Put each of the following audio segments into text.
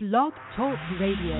Blog Talk Radio.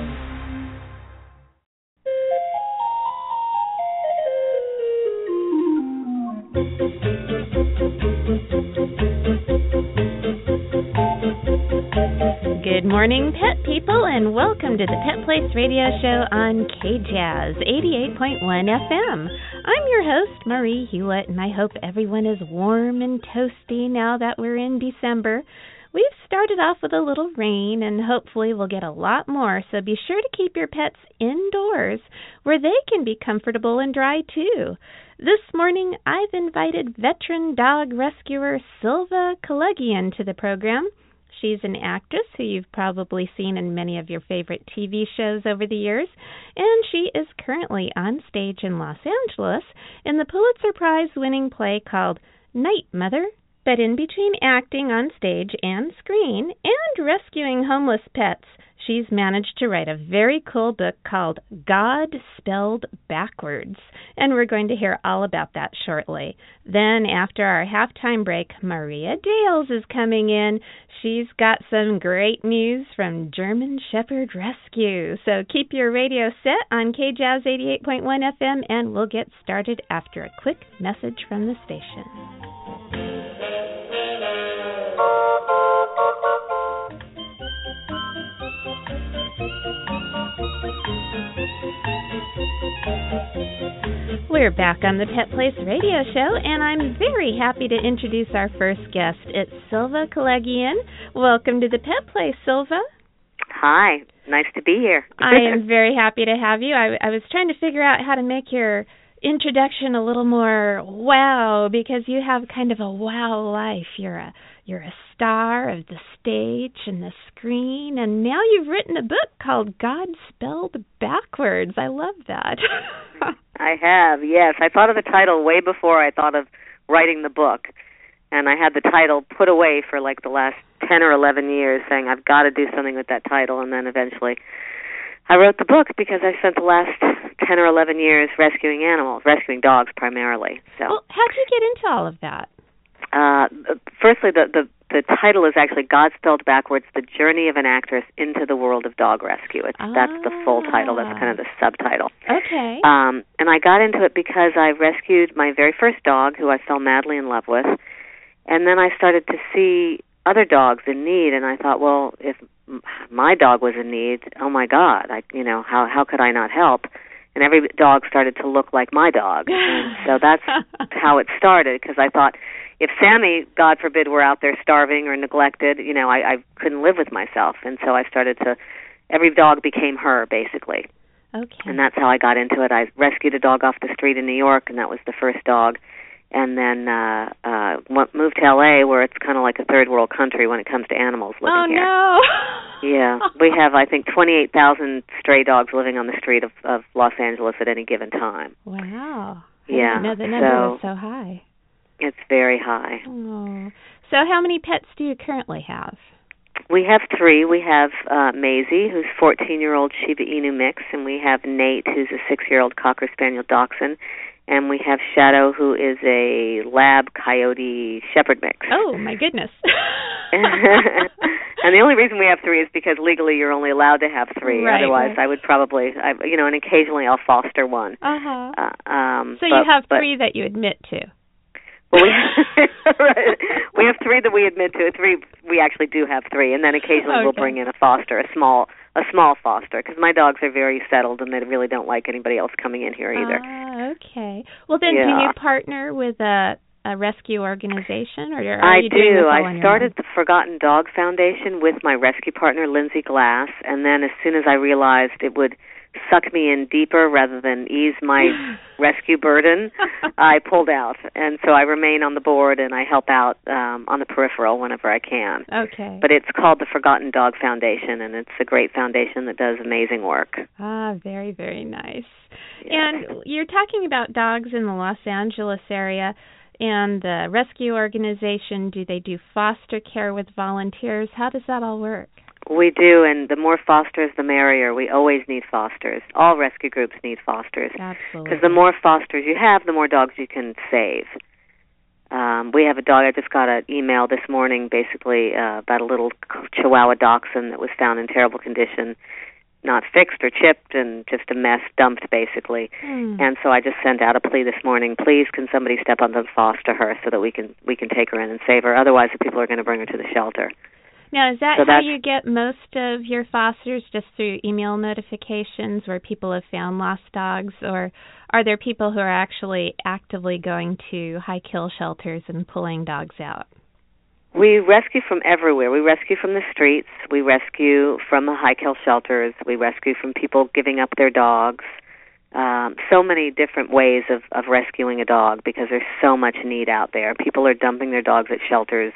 Good morning, pet people, and welcome to the Pet Place Radio Show on KJazz 88.1 FM. I'm your host, Marie Hulett, and I hope everyone is warm and toasty now that we're in December. We've started off with a little rain, and hopefully we'll get a lot more, so be sure to keep your pets indoors where they can be comfortable and dry too. This morning, I've invited veteran dog rescuer Sylva Kelegian to the program. She's an actress who you've probably seen in many of your favorite TV shows over the years, and she is currently on stage in Los Angeles in the Pulitzer Prize winning play called Night Mother. But in between acting on stage and screen and rescuing homeless pets, she's managed to write a very cool book called God Spelled Backwards. And we're going to hear all about that shortly. Then, after our halftime break, Maria Dales is coming in. She's got some great news from German Shepherd Rescue. So keep your radio set on KJazz 88.1 FM, and we'll get started after a quick message from the station. We're back on the Pet Place Radio Show, and I'm very happy to introduce our first guest. It's Sylva Kelegian. Welcome to the Pet Place, Sylva. Hi, nice to be here. I am very happy to have you. I, I was trying to figure out how to make your introduction a little more wow because you have kind of a wow life. You're a you're a star of the stage and the screen, and now you've written a book called God Spelled Backwards. I love that. I have, yes. I thought of the title way before I thought of writing the book. And I had the title put away for like the last 10 or 11 years, saying I've got to do something with that title. And then eventually I wrote the book because I spent the last 10 or 11 years rescuing animals, rescuing dogs primarily. So, well, how'd you get into all of that? Uh, firstly, the, the the title is actually God spelled backwards: The Journey of an Actress into the World of Dog Rescue. It's, ah. That's the full title. That's kind of the subtitle. Okay. Um, and I got into it because I rescued my very first dog, who I fell madly in love with, and then I started to see other dogs in need, and I thought, well, if my dog was in need, oh my God, I, you know, how how could I not help? And every dog started to look like my dog, and so that's how it started. Because I thought if Sammy, God forbid, were out there starving or neglected, you know, I, I couldn't live with myself, and so I started to. Every dog became her, basically. Okay. And that's how I got into it. I rescued a dog off the street in New York, and that was the first dog. And then uh uh moved to LA, where it's kind of like a third world country when it comes to animals living oh, here. no. Yeah, we have I think 28,000 stray dogs living on the street of, of Los Angeles at any given time. Wow. I Yeah, know the number so- was so high. It's very high. Oh. So how many pets do you currently have? We have three. We have uh, Maisie, who's 14-year-old Shiba Inu mix, and we have Nate, who's a six-year-old Cocker Spaniel Dachshund, and we have Shadow, who is a Lab Coyote Shepherd mix. Oh my goodness. and the only reason we have three is because legally you're only allowed to have three. Right, Otherwise. I would probably, I, you know, and occasionally I'll foster one. Uh-huh. Uh, um, So but- you have but- three that you admit to. Well, we, right. we have three that we admit to. Three we actually do have three, and then occasionally we'll bring in a foster, a small a small foster, because my dogs are very settled and they really don't like anybody else coming in here either. Ah, okay. Well, then, do you partner with a a rescue organization, or are I you doing do. I started the Forgotten Dog Foundation with my rescue partner Lindsay Glass, and then as soon as I realized it would suck me in deeper rather than ease my rescue burden, I pulled out. And so I remain on the board and I help out um on the peripheral whenever I can. Okay. But it's called the Forgotten Dog Foundation, and it's a great foundation that does amazing work. ah, very very nice. Yeah. And you're talking about dogs in the Los Angeles area. And the rescue organization, do they do foster care with volunteers? How does that all work? We do, and the more fosters, the merrier. We always need fosters. All rescue groups need fosters. Absolutely. Because the more fosters you have, the more dogs you can save. Um, we have a dog. I just got an email this morning, basically uh, about a little Chihuahua Dachshund that was found in terrible condition, not fixed or chipped, and just a mess dumped, basically. Hmm. And so I just sent out a plea this morning. Please, can somebody step up and foster her so that we can we can take her in and save her. Otherwise, the people are going to bring her to the shelter. Now, is that So how you get most of your fosters, just through email notifications where people have found lost dogs, or are there people who are actually actively going to high kill shelters and pulling dogs out? We rescue from everywhere. We rescue from the streets. We rescue from the high kill shelters. We rescue from people giving up their dogs. Um, so many different ways of, of rescuing a dog because there's so much need out there. People are dumping their dogs at shelters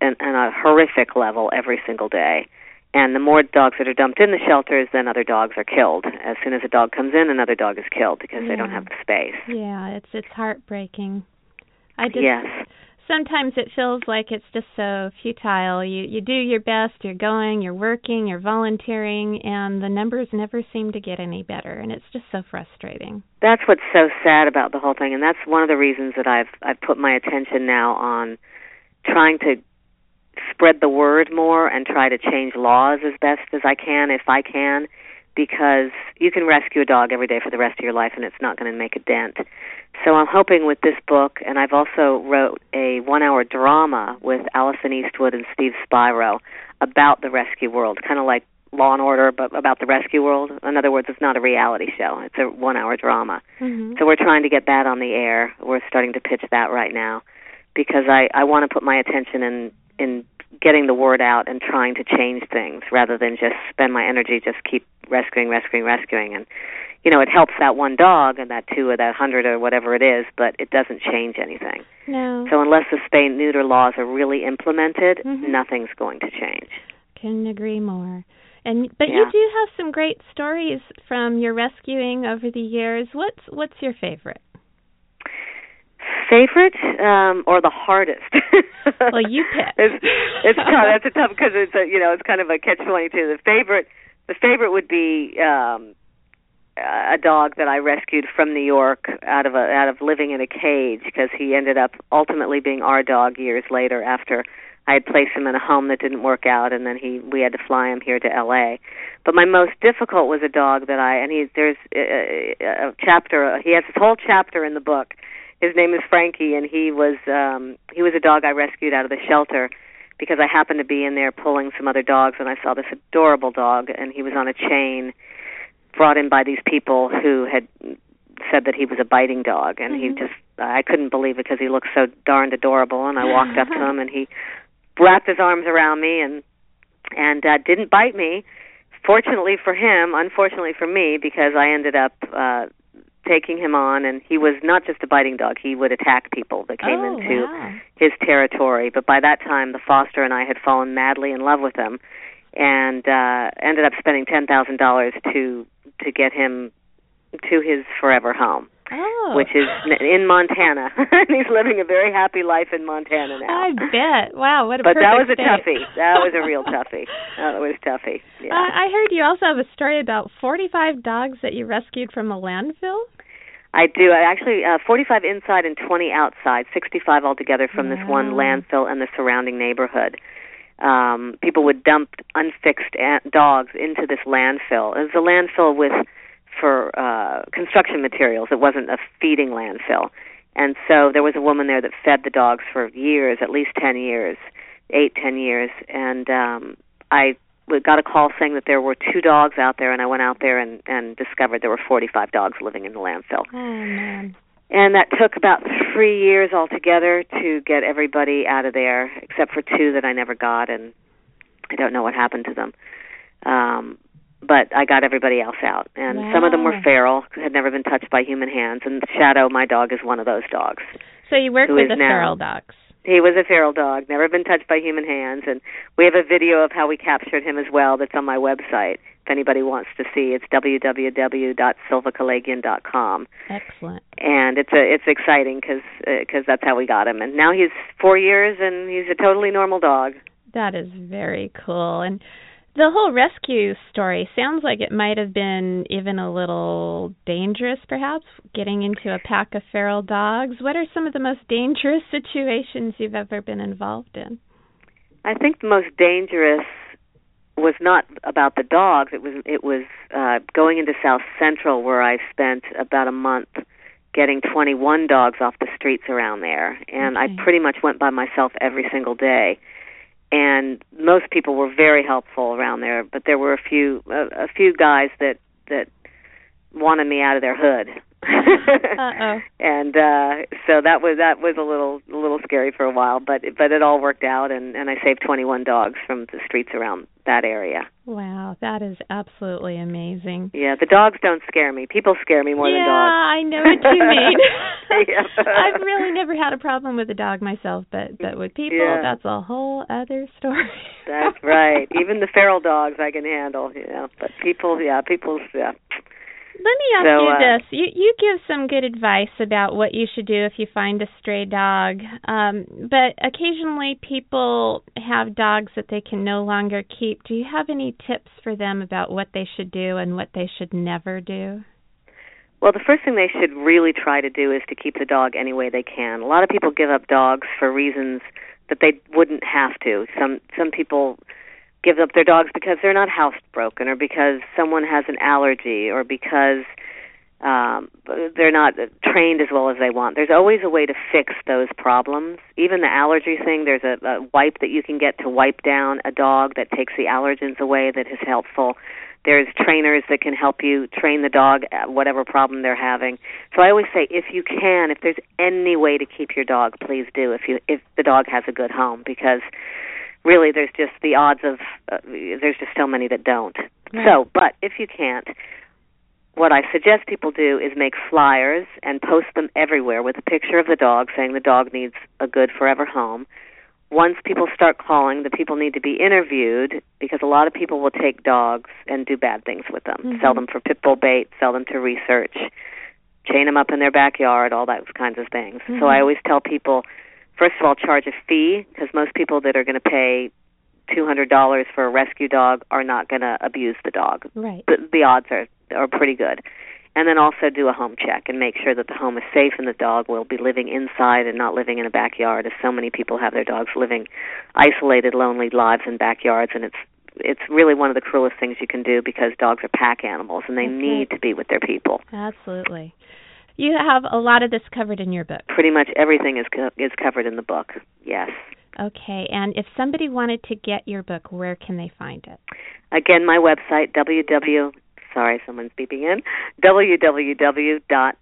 in a horrific level every single day. And the more dogs that are dumped in the shelters, then other dogs are killed. As soon as a dog comes in, another dog is killed because they don't have the space. Yeah, it's it's heartbreaking. I just yes. sometimes it feels like it's just so futile. You you do your best, you're going, you're working, you're volunteering, and the numbers never seem to get any better, and it's just so frustrating. that's what's so sad about the whole thing and that's one of the reasons that I've I've put my attention now on trying to spread the word more and try to change laws as best as I can if I can because you can rescue a dog every day for the rest of your life and it's not going to make a dent. So I'm hoping with this book and I've also wrote a 1-hour drama with Allison Eastwood and Steve Spiro about the rescue world, kind of like Law and Order but about the rescue world. In other words, it's not a reality show. It's a 1-hour drama. Mm-hmm. So we're trying to get that on the air. We're starting to pitch that right now because I I want to put my attention in in getting the word out and trying to change things rather than just spend my energy just keep rescuing rescuing rescuing and you know it helps that one dog and that two or that hundred or whatever it is but it doesn't change anything No, so unless the spay neuter laws are really implemented Mhm. nothing's going to change couldn't agree more. And but you do have some great stories from your rescuing over the years. What's what's your favorite? Favorite um or the hardest Well, you pick. it's it's tough that's a tough because it's a you know it's kind of a catch twenty two the favorite the favorite would be um a dog that I rescued from New York out of a out of living in a cage because he ended up ultimately being our dog years later after I had placed him in a home that didn't work out and then he we had to fly him here to LA. But my most difficult was a dog that I and he there's a, a chapter he has this whole chapter in the book. His name is Frankie and he was um he was a dog I rescued out of the shelter because I happened to be in there pulling some other dogs and I saw this adorable dog and he was on a chain brought in by these people who had said that he was a biting dog and he Mhm. just I couldn't believe it because he looked so darned adorable and I walked up to him and he wrapped his arms around me and and uh didn't bite me fortunately for him unfortunately for me because I ended up uh taking him on and he was not just a biting dog he would attack people that came oh, into wow. his territory. But by that time, the foster and I had fallen madly in love with him, and uh, ended up spending ten thousand dollars to to get him to his forever home, Oh. which is in Montana. and he's living a very happy life in Montana now. I bet. Wow, what a but that was a toughie. That was a real toughie. That was toughie. Yeah. Uh, I heard you also have a story about 45 dogs that you rescued from a landfill. I do. I actually uh, 45 inside and 20 outside, 65 altogether from this one landfill and the surrounding neighborhood. Um, people would dump unfixed dogs into this landfill. It was a landfill with for uh, construction materials. It wasn't a feeding landfill, and so there was a woman there that fed the dogs for years, at least 10 years, eight, ten years, and um, I got a call saying that there were two dogs out there and I went out there and and discovered there were 45 dogs living in the landfill. Oh man. And that took about 3 years altogether to get everybody out of there except for two that I never got and I don't know what happened to them. Um but I got everybody else out and some of them were Wow. feral, had never been touched by human hands and Shadow my dog is one of those dogs. So you work with the now- feral dogs. He was a feral dog, never been touched by human hands, and we have a video of how we captured him as well. That's on my website. If anybody wants to see, it's www.sylvakelegian.com, Excellent. and it's a it's exciting because because uh, that's how we got him. And now he's four years, and he's a totally normal dog. That is very cool. And The whole rescue story sounds like it might have been even a little dangerous, perhaps, getting into a pack of feral dogs. What are some of the most dangerous situations you've ever been involved in? I think the most dangerous was not about the dogs. It was it was uh, going into South Central where I spent about a month getting 21 dogs off the streets around there, and Okay. I pretty much went by myself every single day. And most people were very helpful around there, but there were a few a, a few guys that that wanted me out of their hood. Uh-oh. And uh so that was that was a little a little scary for a while, but but it all worked out and and I saved 21 dogs from the streets around that area. Wow, that is absolutely amazing. Yeah, the dogs don't scare me. People scare me more yeah, than dogs. Yeah, I know what you mean. I've really never had a problem with a dog myself, but but with people, Yeah. that's a whole other story. That's right. Even the feral dogs I can handle, you know. But people, yeah, people, yeah. Let me ask So, you uh, this: you you give some good advice about what you should do if you find a stray dog, um, but occasionally people have dogs that they can no longer keep. Do you have any tips for them about what they should do and what they should never do? Well, the first thing they should really try to do is to keep the dog any way they can. A lot of people give up dogs for reasons that they wouldn't have to. Some some people give up their dogs because they're not housebroken or because someone has an allergy or because um they're not trained as well as they want. There's always a way to fix those problems. Even the allergy thing, there's a, a wipe that you can get to wipe down a dog that takes the allergens away that is helpful. There's trainers that can help you train the dog at whatever problem they're having. So I always say if you can, if there's any way to keep your dog, please do if you if the dog has a good home because really there's just the odds of uh, there's just so many that don't. Right. So, but if you can't, what I suggest people do is make flyers and post them everywhere with a picture of the dog saying the dog needs a good forever home. Once people start calling, the people need to be interviewed because a lot of people will take dogs and do bad things with them. Mhm. Sell them for pit bull bait, sell them to research, chain them up in their backyard, all those kinds of things. Mhm. So I always tell people first of all charge a fee because most people that are going to pay $200 for a rescue dog are not going to abuse the dog Right. the, the odds are are pretty good. And then also do a home check and make sure that the home is safe and the dog will be living inside and not living in a backyard, as so many people have their dogs living isolated, lonely lives in backyards, and it's it's really one of the cruelest things you can do because dogs are pack animals and they need to be with their people. Absolutely. You have a lot of this covered in your book. Pretty much everything is co- is covered in the book. Yes. Okay, and if somebody wanted to get your book, where can they find it? Again, my website www. Sorry, someone's beeping in. www.sylva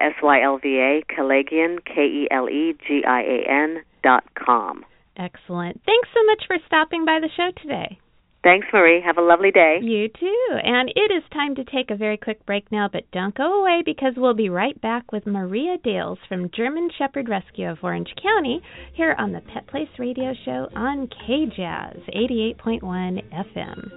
s y l v a Kelegian k e l e g i a n dot com. Excellent. Thanks so much for stopping by the show today. Thanks, Marie. Have a lovely day. You too. And it is time to take a very quick break now, but don't go away because we'll be right back with Maria Dales from German Shepherd Rescue of Orange County here on the Pet Place Radio Show on KJazz 88.1 FM.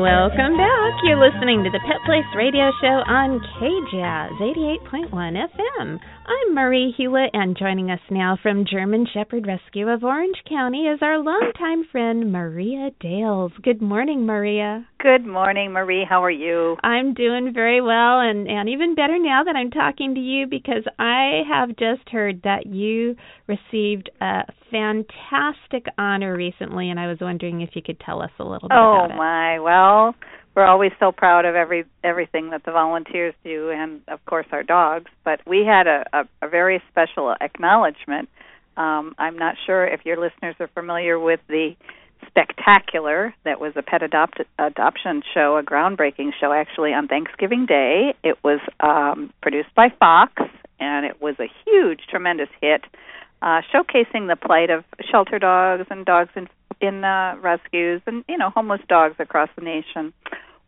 Welcome back. You're listening to the Pet Place Radio Show on KJazz 88.1 FM. I'm Marie Hulett, and joining us now from German Shepherd Rescue of Orange County is our longtime friend Maria Dales. Good morning, Maria. Good morning, Marie. How are you? I'm doing very well, and, and even better now that I'm talking to you because I have just heard that you received a fantastic honor recently, and I was wondering if you could tell us a little bit Oh about it. Oh, my. Well, we're always so proud of every everything that the volunteers do and of course our dogs, but we had a a, a very special acknowledgement. Um I'm not sure if your listeners are familiar with the spectacular that was a pet adopt adoption show, a groundbreaking show actually on Thanksgiving Day. It was um produced by Fox and it was a huge tremendous hit uh showcasing the plight of shelter dogs and dogs in in uh, rescues and you know homeless dogs across the nation.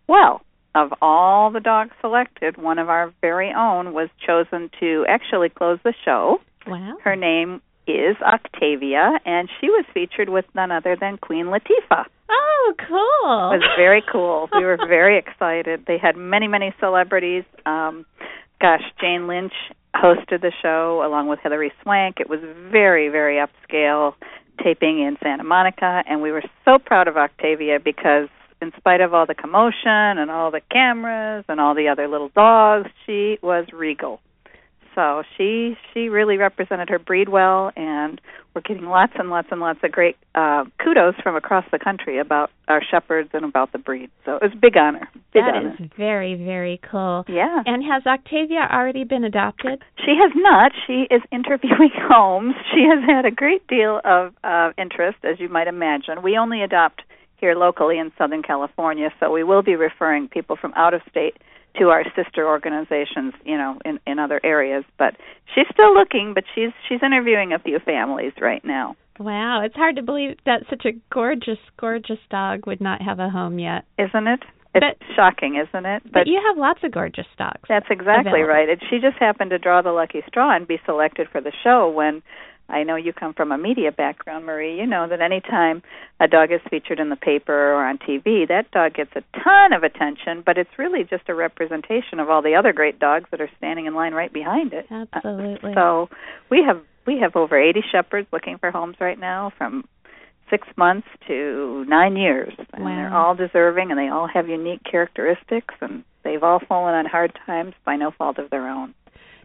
Well, of all the dogs selected, one of our very own was chosen to actually close the show. Wow. Her name is Octavia, and she was featured with none other than Queen Latifah. Oh, cool! It was very cool. we were very excited. They had many, many celebrities. Um, gosh, Jane Lynch hosted the show along with Hilary Swank. It was very, very upscale taping in Santa Monica, and we were so proud of Octavia because in spite of all the commotion and all the cameras and all the other little dogs, she was regal. So she she really represented her breed well, and we're getting lots and lots and lots of great uh, kudos from across the country about our shepherds and about the breed. So it was a big honor. Big That honor. is very, very cool. Yeah. And has Octavia already been adopted? She has not. She is interviewing homes. She has had a great deal of uh, interest, as you might imagine. We only adopt here locally in Southern California, so we will be referring people from out of state to our sister organizations, you know, in in other areas. But she's still looking, but she's she's interviewing a few families right now. Wow, it's hard to believe that such a gorgeous, gorgeous dog would not have a home yet. Isn't it? It's But- shocking, isn't it? But, you have lots of gorgeous dogs. That's exactly available. right. And she just happened to draw the lucky straw and be selected for the show when I know you come from a media background, Marie. You know that anytime a dog is featured in the paper or on TV, that dog gets a ton of attention, but it's really just a representation of all the other great dogs that are standing in line right behind it. Uh, Absolutely. So we have we have over 80 shepherds looking for homes right now from 6 months to 9 years. And Wow. they're all deserving and they all have unique characteristics and they've all fallen on hard times by no fault of their own.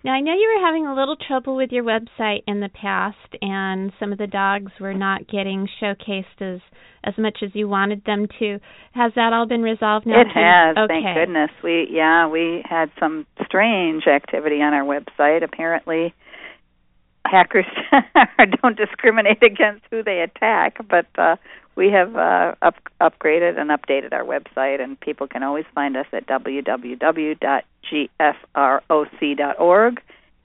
Now, I know you were having a little trouble with your website in the past, and some of the dogs were not getting showcased as as much as you wanted them to. Has that all been resolved now? It has, Okay. thank goodness. We yeah, we had some strange activity on our website. Apparently hackers don't discriminate against who they attack, but uh we have uh up, upgraded and updated our website and people can always find us at www.gsroc.org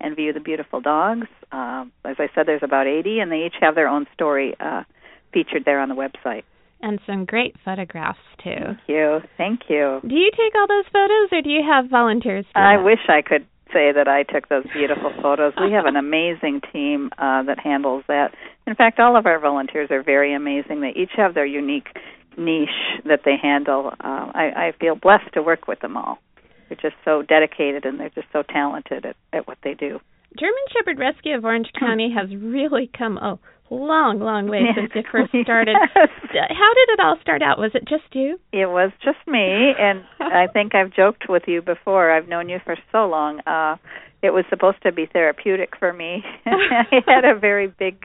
and view the beautiful dogs. Uh, as I said there's about 80 and they each have their own story uh featured there on the website. And some great photographs too. Thank you. Thank you. Do you take all those photos, or do you have volunteers? I wish I could say that I took those beautiful photos. We have an amazing team uh, that handles that. In fact, all of our volunteers are very amazing. They each have their unique niche that they handle. Uh, I, I feel blessed to work with them all. They're just so dedicated and they're just so talented at, at what they do. German Shepherd Rescue of Orange County has really come a long, long way since you first started. Yes. How did it all start out? Was it just you? It was just me, and I think I've joked with you before. I've known you for so long. Uh, it was supposed to be therapeutic for me. I had a very big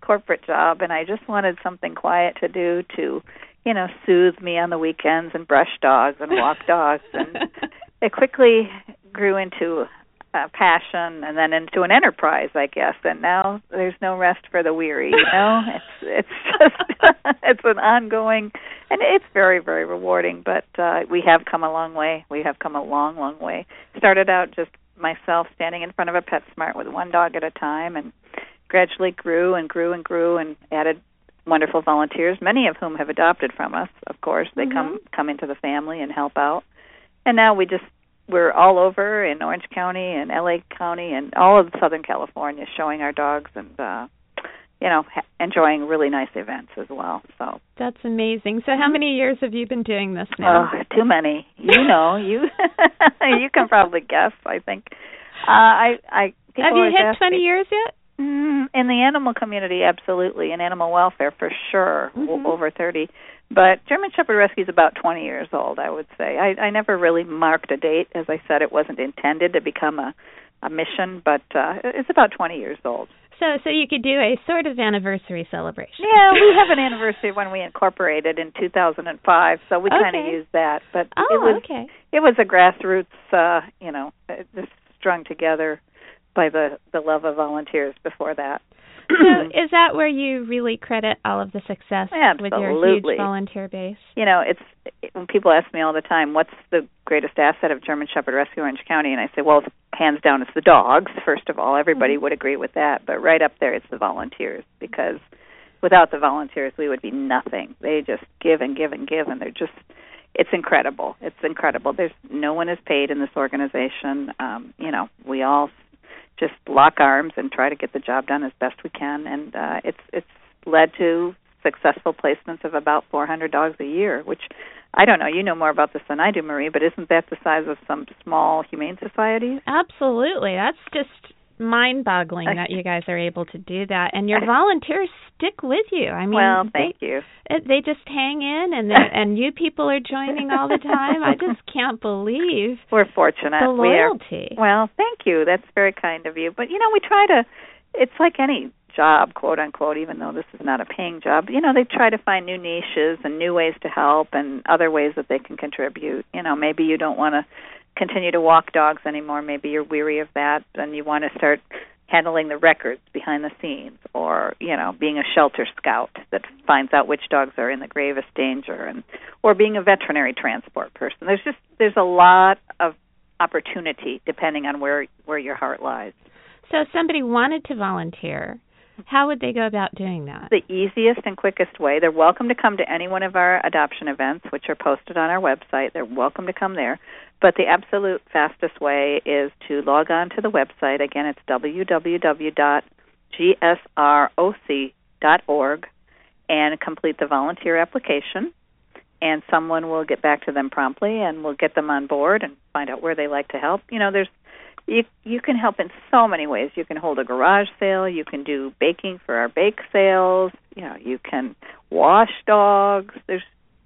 corporate job, and I just wanted something quiet to do to, you know, soothe me on the weekends and brush dogs and walk dogs. And it quickly grew into a passion and then into an enterprise, I guess. And now there's no rest for the weary. You know, it's it's just it's an ongoing, and it's very very rewarding. But uh, we have come a long way. We have come a long long way. Started out just myself standing in front of a PetSmart with one dog at a time, and gradually grew and grew and grew and added wonderful volunteers, many of whom have adopted from us. Of course, they come come into the family and help out. And now we just we're all over in Orange County and LA County and all of Southern California showing our dogs and uh you know ha- enjoying really nice events as well. So That's amazing. So, how many years have you been doing this now? Oh, too many. You know, you you can probably guess. I think. Uh, I I have you hit 20 me- years yet? Mm, in the animal community, absolutely. In animal welfare, for sure, Mhm. over thirty. But German Shepherd Rescue is about twenty years old, I would say. I, I never really marked a date. As I said, it wasn't intended to become a a mission, but uh, it's about twenty years old. So, so you could do a sort of anniversary celebration. Yeah, we have an anniversary when we incorporated in 2005, so we kind of Okay. used that. But Oh, it was okay. it was a grassroots, uh, you know, uh, just strung together by the the love of volunteers before that. So, is that where you really credit all of the success with your huge volunteer base? you know, it's when people ask me all the time, "What's the greatest asset of German Shepherd Rescue Orange County?" and I say, "Well, hands down, it's the dogs. First of all, everybody Mhm. would agree with that, but right up there, it's the volunteers because without the volunteers, we would be nothing. They just give and give and give, and they're just it's incredible. It's incredible. There's no one is paid in this organization. Um, you know, we all just lock arms and try to get the job done as best we can. And uh, it's it's led to successful placements of about 400 dogs a year, which I don't know. You know more about this than I do, Marie, but isn't that the size of some small humane societies? Absolutely. That's just mind-boggling that you guys are able to do that, and your volunteers stick with you. I mean, well, thank they, you. They just hang in, and and you people are joining all the time. I just can't believe we're fortunate. The loyalty. We well, thank you. That's very kind of you. But you know, we try to. It's like any job, quote unquote, even though this is not a paying job. You know, they try to find new niches and new ways to help and other ways that they can contribute. You know, maybe you don't want to continue to walk dogs anymore. Maybe you're weary of that and you want to start handling the records behind the scenes or you know being a shelter scout that finds out which dogs are in the gravest danger and or being a veterinary transport person there's just there's a lot of opportunity depending on where where your heart lies so if somebody wanted to volunteer how would they go about doing that? The easiest and quickest way. They're welcome to come to any one of our adoption events, which are posted on our website. They're welcome to come there. But the absolute fastest way is to log on to the website. Again, it's www.gsroc.org and complete the volunteer application. And someone will get back to them promptly and we'll get them on board and find out where they like to help. You know, there's you you can help in so many ways. You can hold a garage sale. You can do baking for our bake sales. You know, you can wash dogs. There's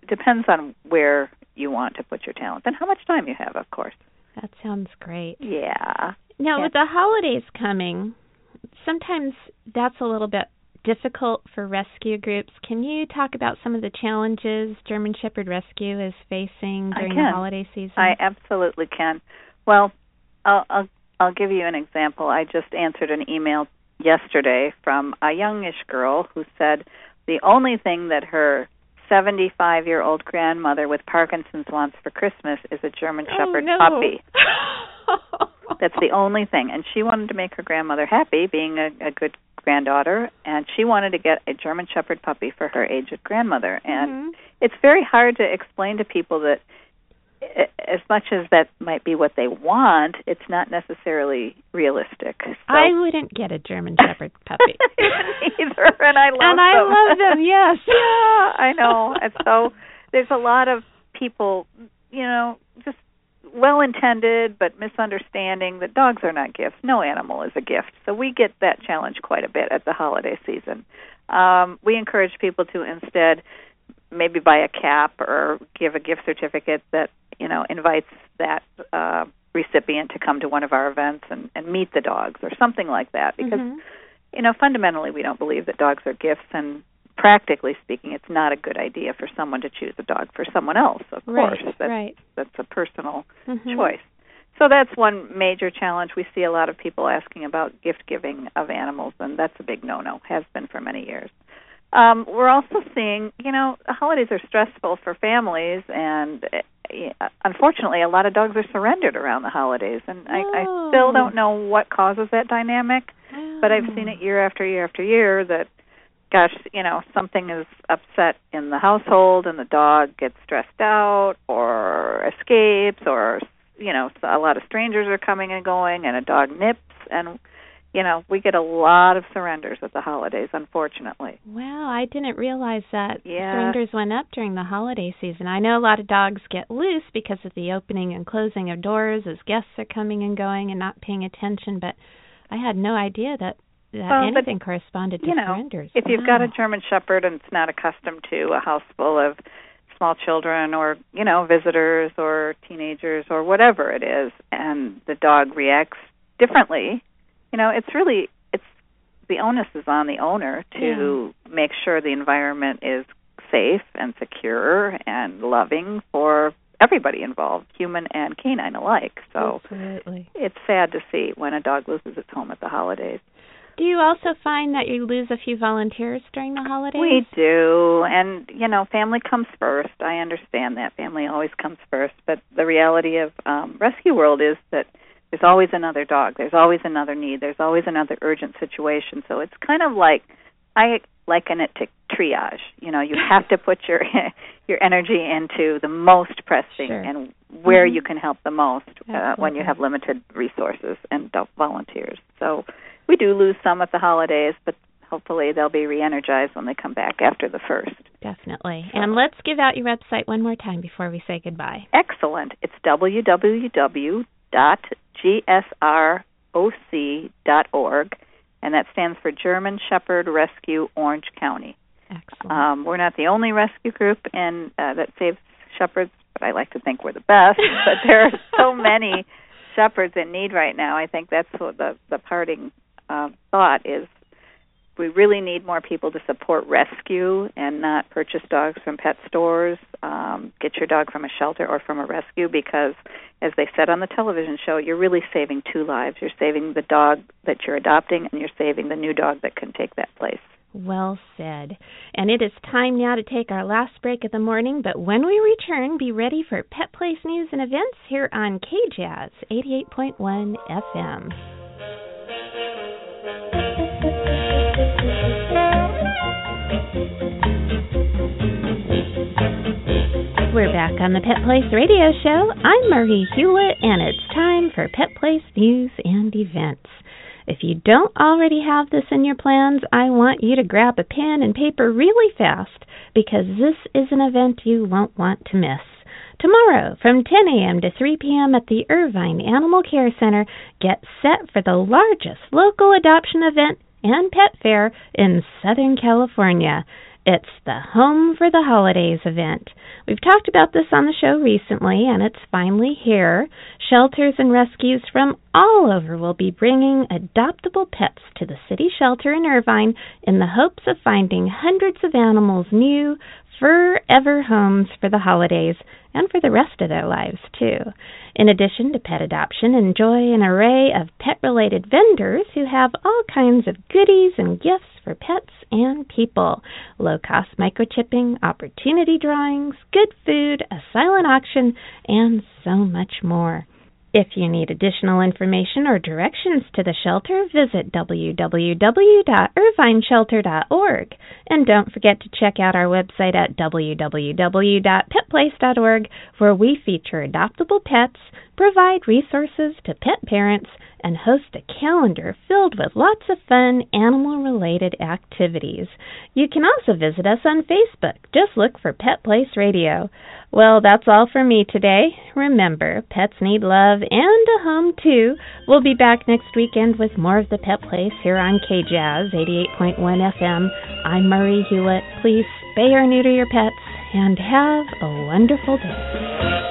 depends on where you want to put your talent and how much time you have, of course. That sounds great. Yeah. Now, yeah. with the holidays coming, sometimes that's a little bit difficult for rescue groups. Can you talk about some of the challenges German Shepherd Rescue is facing during the holiday season? I absolutely can. Well, I'll, I'll I'll give you an example. I just answered an email yesterday from a youngish girl who said the only thing that her 75 year old grandmother with Parkinson's wants for Christmas is a German oh, Shepherd no. puppy. That's the only thing. And she wanted to make her grandmother happy, being a, a good granddaughter, and she wanted to get a German Shepherd puppy for her aged grandmother. And mm-hmm. it's very hard to explain to people that as much as that might be what they want, it's not necessarily realistic. So. I wouldn't get a German Shepherd puppy either, and I love and them. I love them. Yes, yeah, I know. And so there's a lot of people, you know, just well intended but misunderstanding that dogs are not gifts. No animal is a gift. So we get that challenge quite a bit at the holiday season. Um, we encourage people to instead maybe buy a cap or give a gift certificate that you know invites that uh, recipient to come to one of our events and, and meet the dogs or something like that because mm-hmm. you know fundamentally we don't believe that dogs are gifts and practically speaking it's not a good idea for someone to choose a dog for someone else of right, course that's right. that's a personal mm-hmm. choice so that's one major challenge we see a lot of people asking about gift giving of animals and that's a big no no has been for many years um, we're also seeing, you know, holidays are stressful for families, and uh, unfortunately, a lot of dogs are surrendered around the holidays, and I, I still don't know what causes that dynamic, oh. but I've seen it year after year after year that, gosh, you know, something is upset in the household, and the dog gets stressed out or escapes, or you know, a lot of strangers are coming and going, and a dog nips, and you know, we get a lot of surrenders at the holidays, unfortunately. Wow, I didn't realize that yeah. surrenders went up during the holiday season. I know a lot of dogs get loose because of the opening and closing of doors as guests are coming and going and not paying attention, but I had no idea that that well, anything but, corresponded to you know, surrenders. If wow. you've got a German shepherd and it's not accustomed to a house full of small children or, you know, visitors or teenagers or whatever it is and the dog reacts differently you know, it's really it's the onus is on the owner to yeah. make sure the environment is safe and secure and loving for everybody involved, human and canine alike. So Absolutely. it's sad to see when a dog loses its home at the holidays. Do you also find that you lose a few volunteers during the holidays? We do, and you know, family comes first. I understand that family always comes first, but the reality of um, Rescue World is that there's always another dog. There's always another need. There's always another urgent situation. So it's kind of like I liken it to triage. You know, you have to put your your energy into the most pressing sure. and where Mhm. you can help the most uh, when you have limited resources and volunteers. So we do lose some at the holidays, but hopefully they'll be re-energized when they come back after the first. Definitely. And let's give out your website one more time before we say goodbye. Excellent. It's www.gsroc.org, and that stands for German Shepherd Rescue Orange County. Excellent. Um, we're not the only rescue group and uh, that saves shepherds, but I like to think we're the best. but there are so many shepherds in need right now. I think that's what the the parting uh, thought is. We really need more people to support rescue and not purchase dogs from pet stores. Um, get your dog from a shelter or from a rescue because, as they said on the television show, you're really saving two lives. You're saving the dog that you're adopting, and you're saving the new dog that can take that place. Well said. And it is time now to take our last break of the morning, but when we return, be ready for Pet Place news and events here on KJazz 88.1 FM. We're back on the Pet Place Radio Show. I'm Marie Hulett, and it's time for Pet Place news and events. If you don't already have this in your plans, I want you to grab a pen and paper really fast because this is an event you won't want to miss. Tomorrow, from 10 a.m. to 3 p.m. at the Irvine Animal Care Center, get set for the largest local adoption event and pet fair in Southern California. It's the Home for the Holidays event. We've talked about this on the show recently, and it's finally here. Shelters and rescues from all over will be bringing adoptable pets to the city shelter in Irvine in the hopes of finding hundreds of animals new, forever homes for the holidays and for the rest of their lives, too. In addition to pet adoption, enjoy an array of pet related vendors who have all kinds of goodies and gifts for pets and people. Low cost microchipping, opportunity drawings, good food, a silent auction, and so much more. If you need additional information or directions to the shelter, visit www.irvineshelter.org. And don't forget to check out our website at www.petplace.org, where we feature adoptable pets, provide resources to pet parents, and host a calendar filled with lots of fun animal related activities. You can also visit us on Facebook. Just look for Pet Place Radio. Well, that's all for me today. Remember, pets need love and a home too. We'll be back next weekend with more of the Pet Place here on KJazz 88.1 FM. I'm Marie Hulett. Please spay or neuter your pets and have a wonderful day.